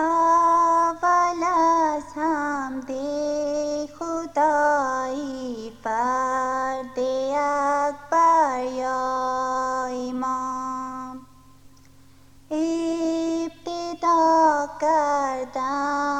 اول از دی خدایی فرد اکبر یا امام ابتدا کردم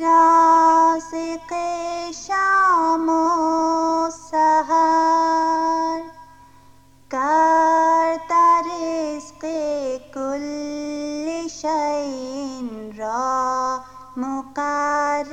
रासिके श्यामो शमो सह कर्तरिष्कुलैन् मकार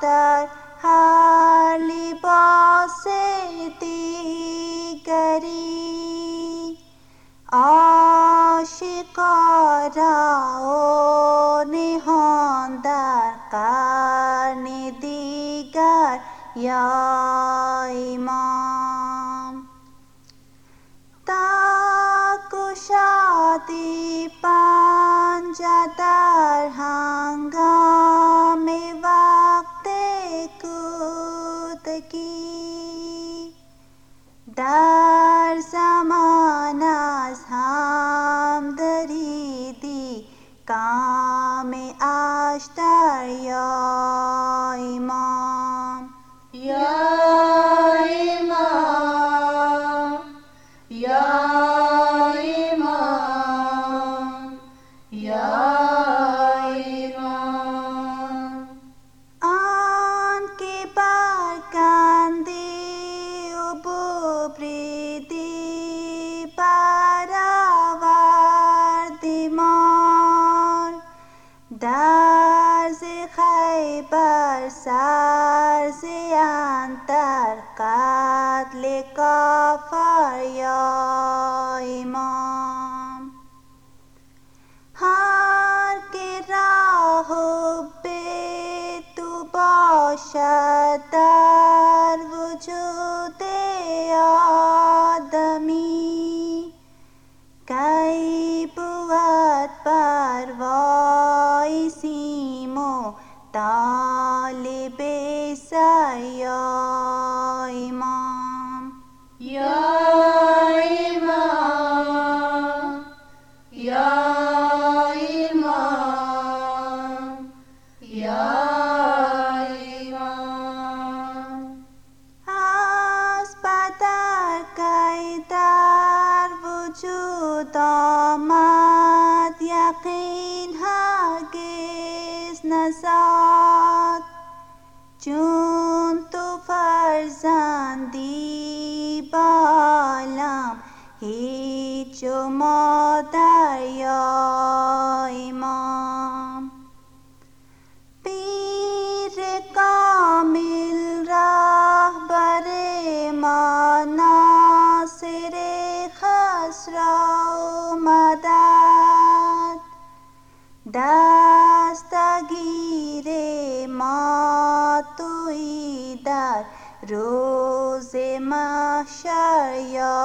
در لباس دیگری عاشقا را نهان در قرن دیگر یا ایمان تا کشادی پنجدر عدل کافر یا امام هر که راه به تو باشد در وجود آدمی کی بود پروای سیم و طالب سر یقین هرگز نزاد. چون تو فرزندی بالم هیچ و مادر یا امام پیر کامل رهبر ما ناصر خسرا مدد দাস্তাগিরে মাতুইদার রোজে মাশায়া